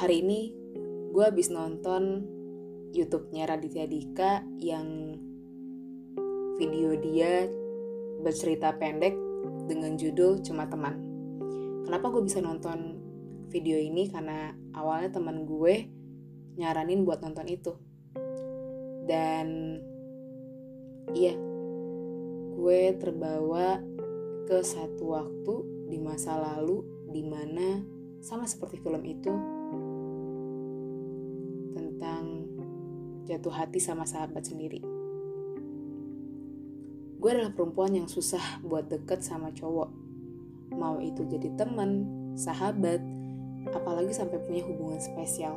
hari ini gue habis nonton YouTube-nya Raditya Dika yang video dia bercerita pendek dengan judul Cuma Teman. Kenapa gue bisa nonton video ini? Karena awalnya teman gue nyaranin buat nonton itu. Dan iya, gue terbawa ke satu waktu di masa lalu di mana sama seperti film itu jatuh hati sama sahabat sendiri. Gue adalah perempuan yang susah buat deket sama cowok. Mau itu jadi teman, sahabat, apalagi sampai punya hubungan spesial.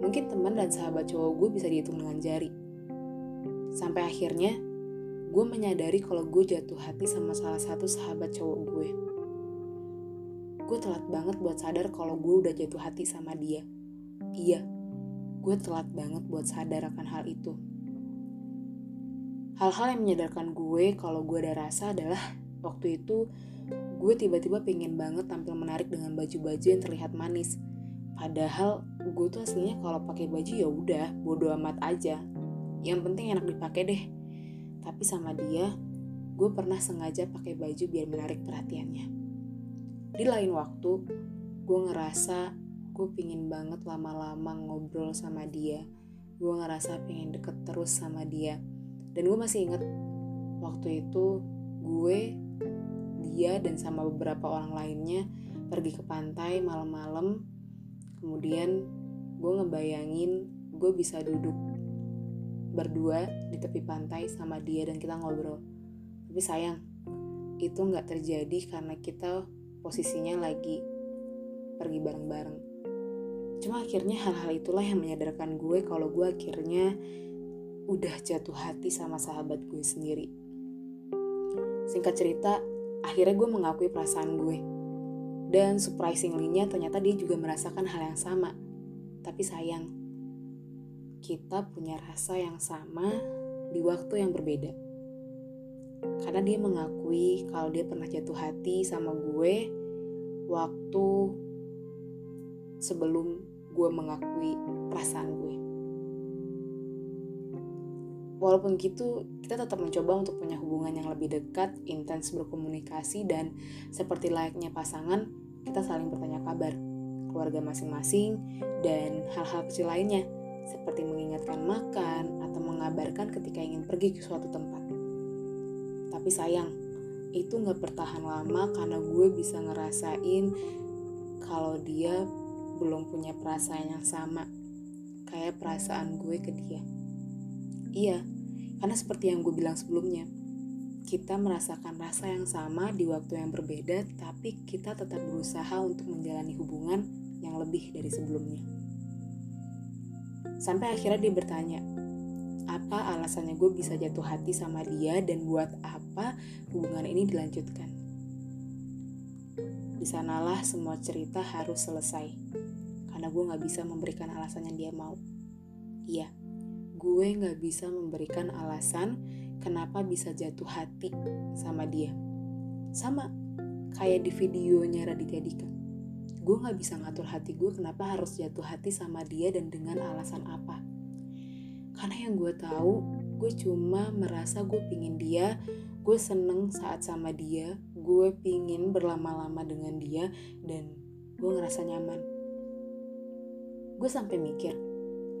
Mungkin teman dan sahabat cowok gue bisa dihitung dengan jari. Sampai akhirnya, gue menyadari kalau gue jatuh hati sama salah satu sahabat cowok gue gue telat banget buat sadar kalau gue udah jatuh hati sama dia. Iya, gue telat banget buat sadar akan hal itu. Hal-hal yang menyadarkan gue kalau gue ada rasa adalah waktu itu gue tiba-tiba pengen banget tampil menarik dengan baju-baju yang terlihat manis. Padahal gue tuh aslinya kalau pakai baju ya udah bodo amat aja. Yang penting enak dipakai deh. Tapi sama dia, gue pernah sengaja pakai baju biar menarik perhatiannya di lain waktu gue ngerasa gue pingin banget lama-lama ngobrol sama dia. Gue ngerasa pengen deket terus sama dia. Dan gue masih inget waktu itu gue dia dan sama beberapa orang lainnya pergi ke pantai malam-malam. Kemudian gue ngebayangin gue bisa duduk berdua di tepi pantai sama dia dan kita ngobrol. Tapi sayang itu nggak terjadi karena kita posisinya lagi pergi bareng-bareng. Cuma akhirnya hal-hal itulah yang menyadarkan gue kalau gue akhirnya udah jatuh hati sama sahabat gue sendiri. Singkat cerita, akhirnya gue mengakui perasaan gue. Dan surprisingly-nya ternyata dia juga merasakan hal yang sama. Tapi sayang, kita punya rasa yang sama di waktu yang berbeda karena dia mengakui kalau dia pernah jatuh hati sama gue waktu sebelum gue mengakui perasaan gue. Walaupun gitu, kita tetap mencoba untuk punya hubungan yang lebih dekat, intens berkomunikasi, dan seperti layaknya pasangan, kita saling bertanya kabar, keluarga masing-masing, dan hal-hal kecil lainnya, seperti mengingatkan makan atau mengabarkan ketika ingin pergi ke suatu tempat. Tapi sayang, itu gak bertahan lama karena gue bisa ngerasain kalau dia belum punya perasaan yang sama kayak perasaan gue ke dia. Iya, karena seperti yang gue bilang sebelumnya, kita merasakan rasa yang sama di waktu yang berbeda, tapi kita tetap berusaha untuk menjalani hubungan yang lebih dari sebelumnya. Sampai akhirnya dia bertanya, apa alasannya gue bisa jatuh hati sama dia dan buat apa hubungan ini dilanjutkan. Di sanalah semua cerita harus selesai, karena gue gak bisa memberikan alasan yang dia mau. Iya, gue gak bisa memberikan alasan kenapa bisa jatuh hati sama dia. Sama, kayak di videonya Raditya Dika. Gue gak bisa ngatur hati gue kenapa harus jatuh hati sama dia dan dengan alasan apa karena yang gue tahu gue cuma merasa gue pingin dia gue seneng saat sama dia gue pingin berlama-lama dengan dia dan gue ngerasa nyaman gue sampai mikir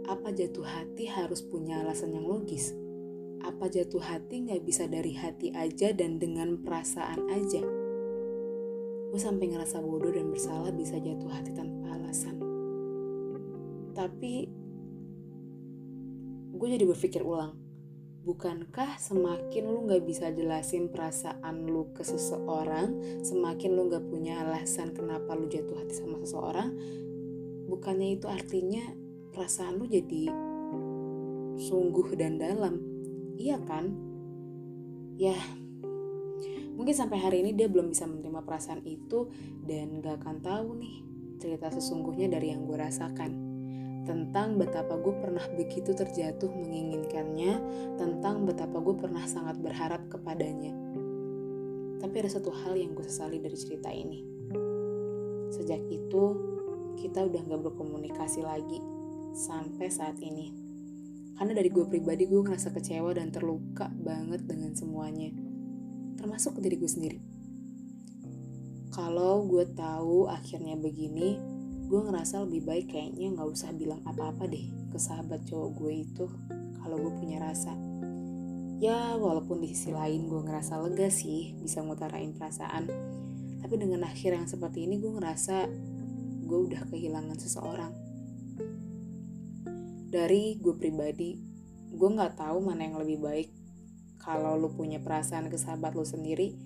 apa jatuh hati harus punya alasan yang logis? Apa jatuh hati nggak bisa dari hati aja dan dengan perasaan aja? Gue sampai ngerasa bodoh dan bersalah bisa jatuh hati tanpa alasan. Tapi gue jadi berpikir ulang bukankah semakin lu gak bisa jelasin perasaan lu ke seseorang semakin lu gak punya alasan kenapa lu jatuh hati sama seseorang bukannya itu artinya perasaan lu jadi sungguh dan dalam iya kan ya mungkin sampai hari ini dia belum bisa menerima perasaan itu dan gak akan tahu nih cerita sesungguhnya dari yang gue rasakan tentang betapa gue pernah begitu terjatuh menginginkannya, tentang betapa gue pernah sangat berharap kepadanya. Tapi ada satu hal yang gue sesali dari cerita ini. Sejak itu, kita udah gak berkomunikasi lagi sampai saat ini. Karena dari gue pribadi gue ngerasa kecewa dan terluka banget dengan semuanya. Termasuk diri gue sendiri. Kalau gue tahu akhirnya begini, gue ngerasa lebih baik kayaknya gak usah bilang apa-apa deh ke sahabat cowok gue itu kalau gue punya rasa. Ya walaupun di sisi lain gue ngerasa lega sih bisa ngutarain perasaan. Tapi dengan akhir yang seperti ini gue ngerasa gue udah kehilangan seseorang. Dari gue pribadi, gue gak tahu mana yang lebih baik. Kalau lu punya perasaan ke sahabat lu sendiri,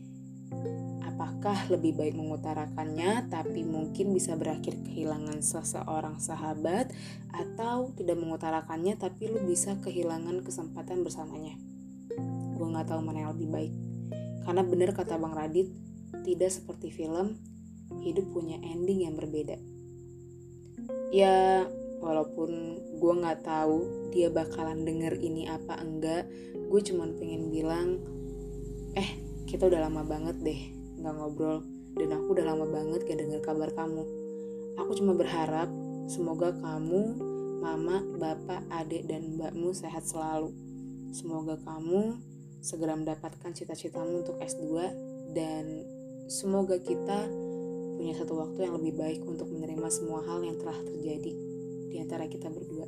apakah lebih baik mengutarakannya tapi mungkin bisa berakhir kehilangan seseorang sahabat atau tidak mengutarakannya tapi lu bisa kehilangan kesempatan bersamanya gue nggak tahu mana yang lebih baik karena bener kata bang Radit tidak seperti film hidup punya ending yang berbeda ya walaupun gue nggak tahu dia bakalan denger ini apa enggak gue cuman pengen bilang eh kita udah lama banget deh nggak ngobrol dan aku udah lama banget gak dengar kabar kamu. Aku cuma berharap semoga kamu, mama, bapak, adik, dan mbakmu sehat selalu. Semoga kamu segera mendapatkan cita-citamu untuk S2 dan semoga kita punya satu waktu yang lebih baik untuk menerima semua hal yang telah terjadi di antara kita berdua.